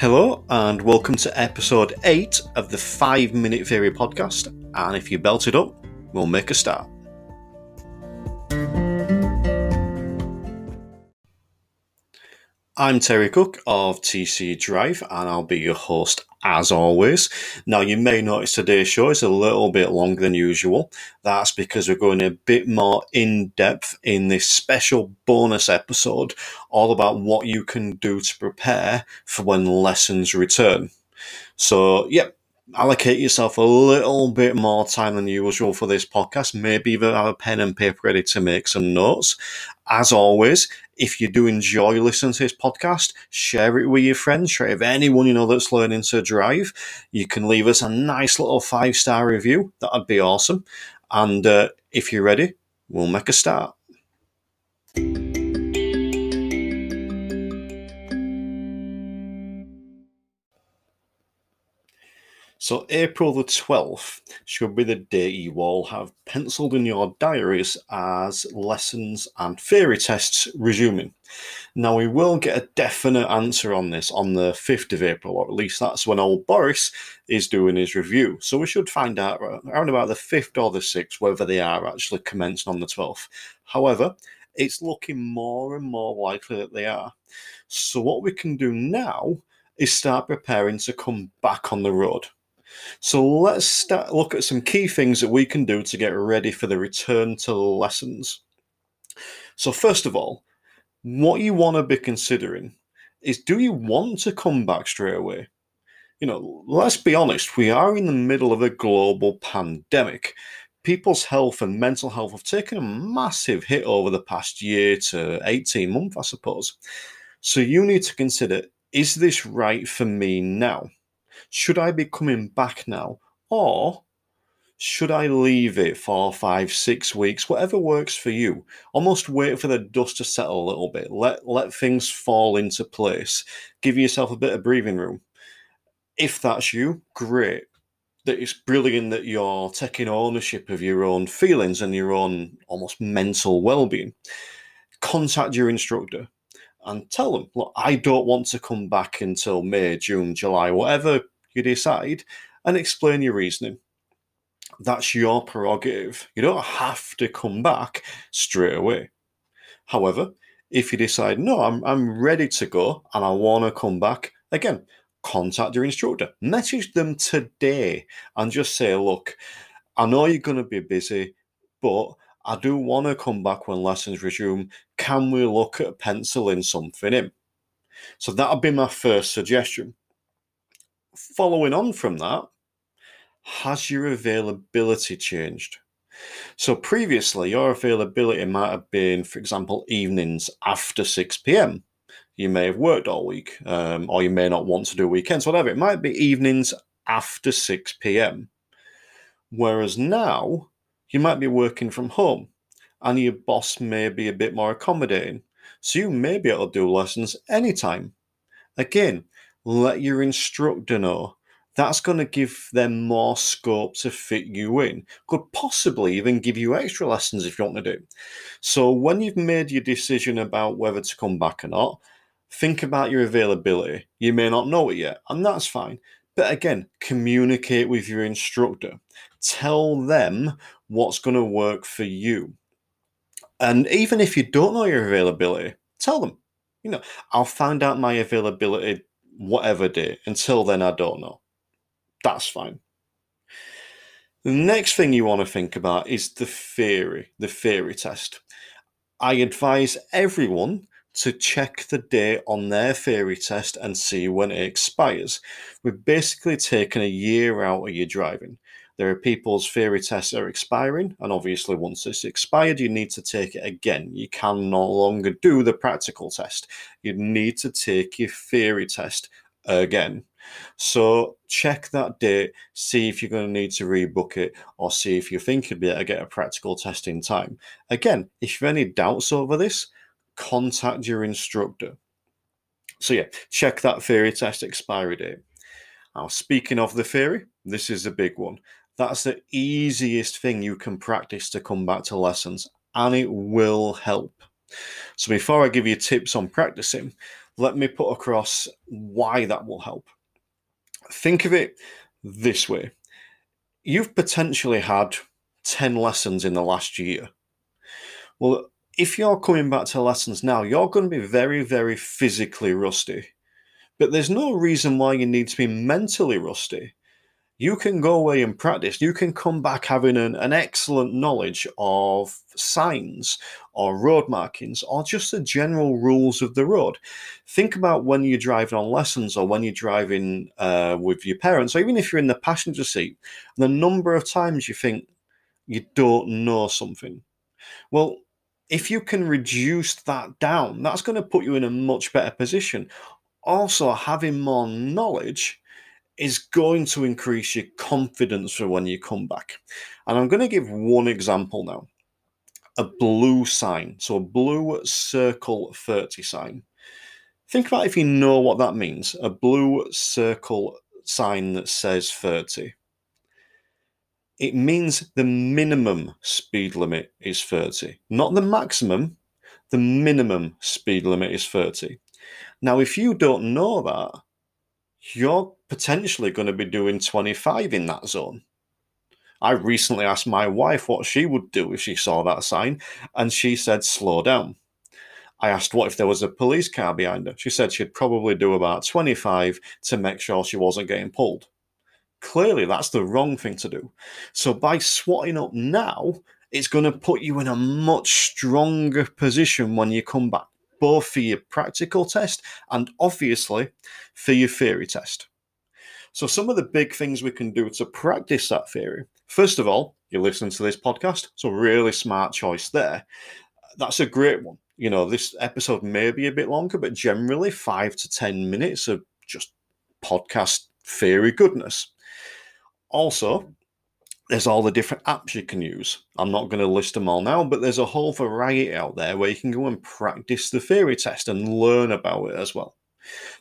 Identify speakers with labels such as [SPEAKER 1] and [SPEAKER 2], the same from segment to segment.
[SPEAKER 1] Hello, and welcome to episode 8 of the 5 Minute Theory podcast. And if you belt it up, we'll make a start. I'm Terry Cook of TC Drive, and I'll be your host as always. Now, you may notice today's show is a little bit longer than usual. That's because we're going a bit more in depth in this special bonus episode, all about what you can do to prepare for when lessons return. So, yep, allocate yourself a little bit more time than usual for this podcast. Maybe even have a pen and paper ready to make some notes. As always, if you do enjoy listening to this podcast, share it with your friends. Share it with anyone you know that's learning to drive. You can leave us a nice little five star review. That'd be awesome. And uh, if you're ready, we'll make a start. So, April the 12th should be the day you all have penciled in your diaries as lessons and theory tests resuming. Now, we will get a definite answer on this on the 5th of April, or at least that's when old Boris is doing his review. So, we should find out around about the 5th or the 6th whether they are actually commencing on the 12th. However, it's looking more and more likely that they are. So, what we can do now is start preparing to come back on the road. So let's start look at some key things that we can do to get ready for the return to lessons. So first of all, what you want to be considering is do you want to come back straight away? You know, let's be honest, we are in the middle of a global pandemic. People's health and mental health have taken a massive hit over the past year to 18 months, I suppose. So you need to consider is this right for me now? Should I be coming back now? Or should I leave it for five, six weeks, whatever works for you? Almost wait for the dust to settle a little bit. Let let things fall into place. Give yourself a bit of breathing room. If that's you, great. That it's brilliant that you're taking ownership of your own feelings and your own almost mental well-being. Contact your instructor and tell them, look, I don't want to come back until May, June, July, whatever you decide, and explain your reasoning. That's your prerogative. You don't have to come back straight away. However, if you decide, no, I'm, I'm ready to go and I want to come back, again, contact your instructor. Message them today and just say, look, I know you're going to be busy, but I do want to come back when lessons resume. Can we look at penciling something in? So that'll be my first suggestion following on from that, has your availability changed? So previously, your availability might have been, for example, evenings after 6 p.m. You may have worked all week, um, or you may not want to do weekends, whatever. It might be evenings after 6 p.m. Whereas now, you might be working from home and your boss may be a bit more accommodating. So you may be able to do lessons anytime. Again, let your instructor know. That's going to give them more scope to fit you in. Could possibly even give you extra lessons if you want to do. So, when you've made your decision about whether to come back or not, think about your availability. You may not know it yet, and that's fine. But again, communicate with your instructor. Tell them what's going to work for you. And even if you don't know your availability, tell them, you know, I'll find out my availability whatever day. Until then, I don't know. That's fine. The next thing you want to think about is the theory, the theory test. I advise everyone to check the date on their theory test and see when it expires. We've basically taken a year out of your driving. There are people's theory tests are expiring, and obviously, once it's expired, you need to take it again. You can no longer do the practical test. You need to take your theory test again. So check that date, see if you're going to need to rebook it, or see if you think you'll be able to get a practical test in time. Again, if you have any doubts over this, contact your instructor. So yeah, check that theory test expiry date. Now, speaking of the theory, this is a big one. That's the easiest thing you can practice to come back to lessons, and it will help. So, before I give you tips on practicing, let me put across why that will help. Think of it this way you've potentially had 10 lessons in the last year. Well, if you're coming back to lessons now, you're going to be very, very physically rusty. But there's no reason why you need to be mentally rusty you can go away and practice. You can come back having an, an excellent knowledge of signs or road markings or just the general rules of the road. Think about when you're driving on lessons or when you're driving uh, with your parents, or even if you're in the passenger seat, the number of times you think you don't know something. Well, if you can reduce that down, that's going to put you in a much better position. Also, having more knowledge is going to increase your confidence for when you come back. And I'm going to give one example now a blue sign. So, a blue circle 30 sign. Think about if you know what that means a blue circle sign that says 30. It means the minimum speed limit is 30, not the maximum. The minimum speed limit is 30. Now, if you don't know that, you're potentially going to be doing 25 in that zone. I recently asked my wife what she would do if she saw that sign, and she said, slow down. I asked what if there was a police car behind her. She said she'd probably do about 25 to make sure she wasn't getting pulled. Clearly, that's the wrong thing to do. So, by swatting up now, it's going to put you in a much stronger position when you come back both for your practical test and obviously for your theory test. So, some of the big things we can do to practice that theory. First of all, you're listening to this podcast, so really smart choice there. That's a great one. You know, this episode may be a bit longer, but generally five to 10 minutes of just podcast theory goodness. Also, there's all the different apps you can use. I'm not going to list them all now, but there's a whole variety out there where you can go and practice the theory test and learn about it as well.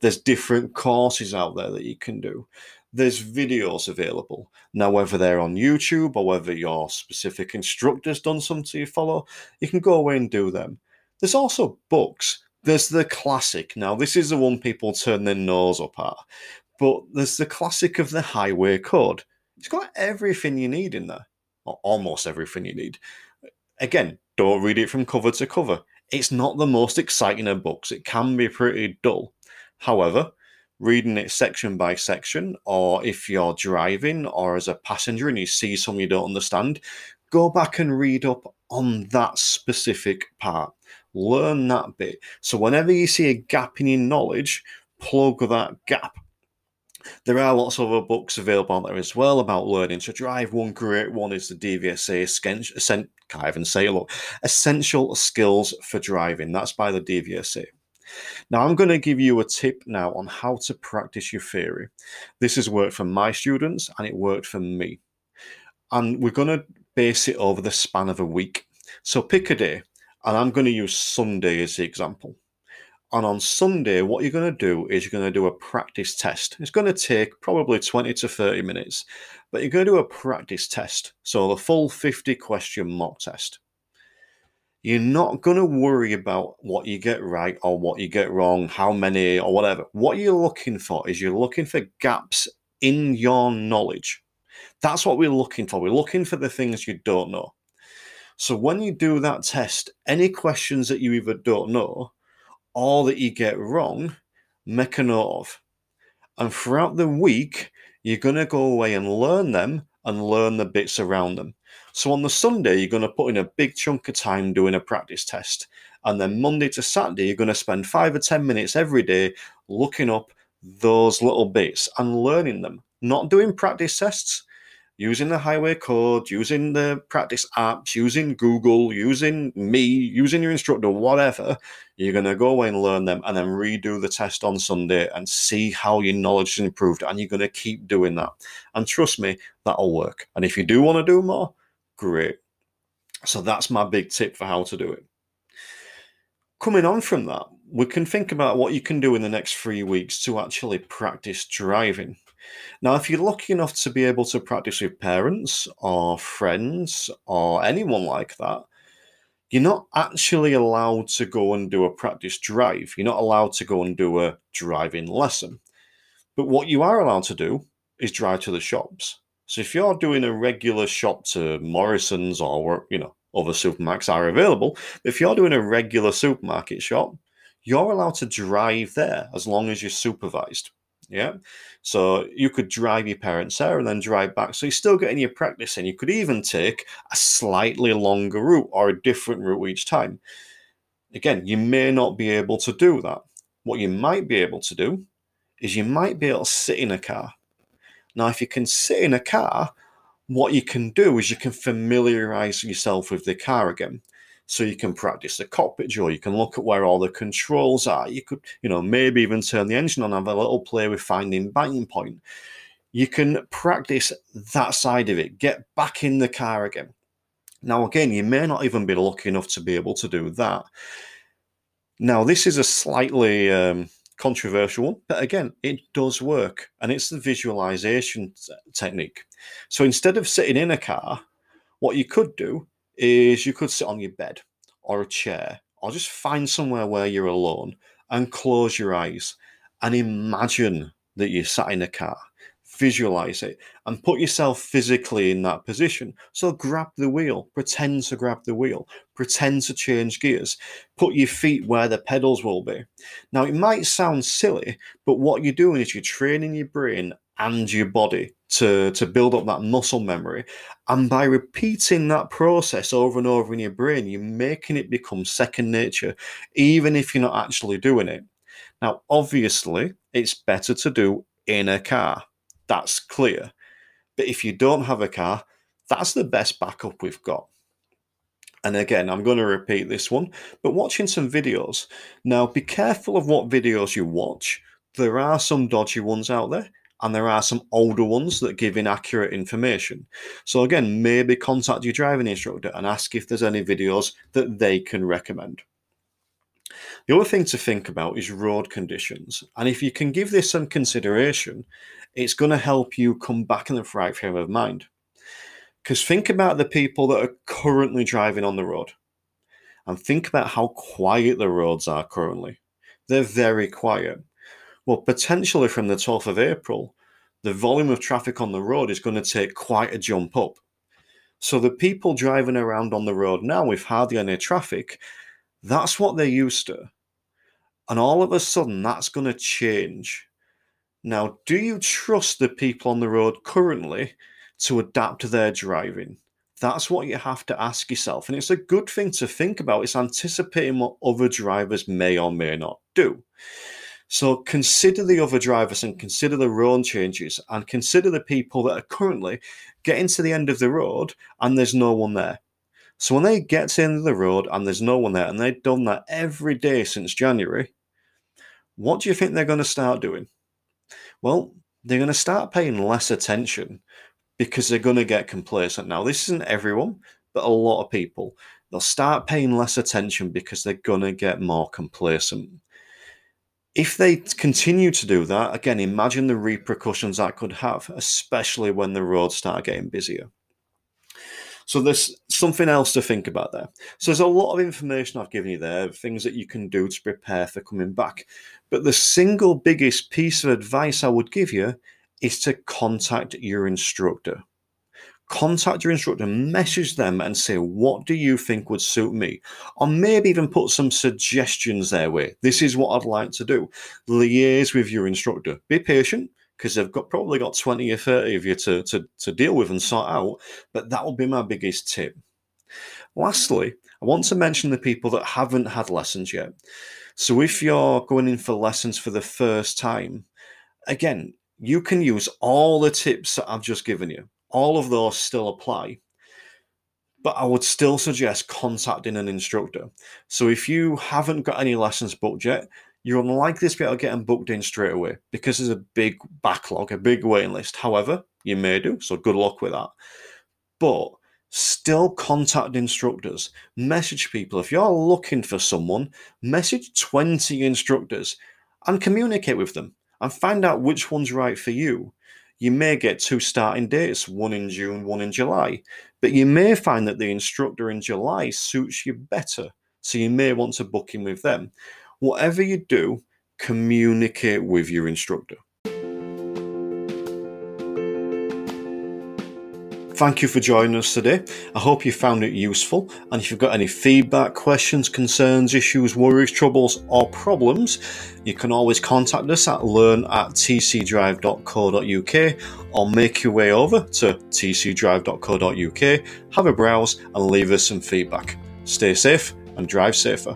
[SPEAKER 1] There's different courses out there that you can do. There's videos available. Now, whether they're on YouTube or whether your specific instructor's done something to you follow, you can go away and do them. There's also books. There's the classic. Now, this is the one people turn their nose up at, but there's the classic of the highway code it's got everything you need in there, or almost everything you need. Again, don't read it from cover to cover. It's not the most exciting of books. It can be pretty dull. However, reading it section by section, or if you're driving or as a passenger and you see something you don't understand, go back and read up on that specific part. Learn that bit. So whenever you see a gap in your knowledge, plug that gap there are lots of other books available out there as well about learning to drive. One great one is the DVSA, can't even say look, Essential Skills for Driving. That's by the DVSA. Now, I'm going to give you a tip now on how to practice your theory. This has worked for my students and it worked for me. And we're going to base it over the span of a week. So pick a day, and I'm going to use Sunday as the example. And on Sunday, what you're going to do is you're going to do a practice test. It's going to take probably 20 to 30 minutes, but you're going to do a practice test. So the full 50 question mock test. You're not going to worry about what you get right or what you get wrong, how many or whatever. What you're looking for is you're looking for gaps in your knowledge. That's what we're looking for. We're looking for the things you don't know. So when you do that test, any questions that you either don't know all that you get wrong, make a note of. And throughout the week, you're going to go away and learn them and learn the bits around them. So on the Sunday, you're going to put in a big chunk of time doing a practice test. And then Monday to Saturday, you're going to spend five or 10 minutes every day looking up those little bits and learning them. Not doing practice tests, using the highway code, using the practice apps, using Google, using me, using your instructor, whatever, you're going to go away and learn them and then redo the test on Sunday and see how your knowledge is improved. And you're going to keep doing that. And trust me, that'll work. And if you do want to do more, great. So that's my big tip for how to do it. Coming on from that, we can think about what you can do in the next three weeks to actually practice driving. Now, if you're lucky enough to be able to practice with parents or friends or anyone like that, you're not actually allowed to go and do a practice drive. You're not allowed to go and do a driving lesson. But what you are allowed to do is drive to the shops. So if you're doing a regular shop to Morrisons or you know other supermarkets are available, if you're doing a regular supermarket shop, you're allowed to drive there as long as you're supervised. Yeah. So you could drive your parents there and then drive back. So you're still getting your practice in. You could even take a slightly longer route or a different route each time. Again, you may not be able to do that. What you might be able to do is you might be able to sit in a car. Now, if you can sit in a car, what you can do is you can familiarize yourself with the car again so you can practice the cockpit or you can look at where all the controls are. You could you know maybe even turn the engine on and have a little play with finding biting point. You can practice that side of it. Get back in the car again. Now again you may not even be lucky enough to be able to do that. Now this is a slightly um, controversial one but again it does work and it's the visualization technique. So instead of sitting in a car what you could do is you could sit on your bed or a chair or just find somewhere where you're alone and close your eyes and imagine that you're sat in a car. Visualize it and put yourself physically in that position. So grab the wheel, pretend to grab the wheel, pretend to change gears, put your feet where the pedals will be. Now, it might sound silly, but what you're doing is you're training your brain and your body to, to build up that muscle memory. And by repeating that process over and over in your brain, you're making it become second nature, even if you're not actually doing it. Now, obviously, it's better to do in a car. That's clear. But if you don't have a car, that's the best backup we've got. And again, I'm going to repeat this one, but watching some videos. Now, be careful of what videos you watch. There are some dodgy ones out there and there are some older ones that give inaccurate information. So again, maybe contact your driving instructor and ask if there's any videos that they can recommend. The other thing to think about is road conditions. And if you can give this some consideration, it's going to help you come back in the right frame of mind. Because think about the people that are currently driving on the road and think about how quiet the roads are currently. They're very quiet. Well, potentially from the 12th of April, the volume of traffic on the road is going to take quite a jump up. So the people driving around on the road now with hardly any traffic, that's what they're used to. And all of a sudden, that's going to change. Now, do you trust the people on the road currently to adapt to their driving? That's what you have to ask yourself. And it's a good thing to think about. It's anticipating what other drivers may or may not do. So consider the other drivers and consider the road changes and consider the people that are currently getting to the end of the road and there's no one there. So when they get to the end of the road and there's no one there and they've done that every day since January, what do you think they're going to start doing? Well, they're going to start paying less attention because they're going to get complacent. Now, this isn't everyone, but a lot of people. They'll start paying less attention because they're going to get more complacent if they continue to do that, again, imagine the repercussions that could have, especially when the roads start getting busier. So there's something else to think about there. So there's a lot of information I've given you there, things that you can do to prepare for coming back. But the single biggest piece of advice I would give you is to contact your instructor contact your instructor, message them and say, what do you think would suit me? Or maybe even put some suggestions their way. This is what I'd like to do. Liaise with your instructor. Be patient because they've got probably got 20 or 30 of you to, to, to deal with and sort out. But that will be my biggest tip. Lastly, I want to mention the people that haven't had lessons yet. So if you're going in for lessons for the first time, again, you can use all the tips that I've just given you all of those still apply. But I would still suggest contacting an instructor. So if you haven't got any lessons booked yet, you're unlikely to be able to get them booked in straight away because there's a big backlog, a big waiting list. However, you may do, so good luck with that. But still contact instructors, message people. If you're looking for someone, message 20 instructors and communicate with them and find out which one's right for you you may get two starting dates, one in June, one in July, but you may find that the instructor in July suits you better. So you may want to book in with them. Whatever you do, communicate with your instructor. Thank you for joining us today. I hope you found it useful. And if you've got any feedback, questions, concerns, issues, worries, troubles, or problems, you can always contact us at learn at tcdrive.co.uk or make your way over to tcdrive.co.uk, have a browse, and leave us some feedback. Stay safe and drive safer.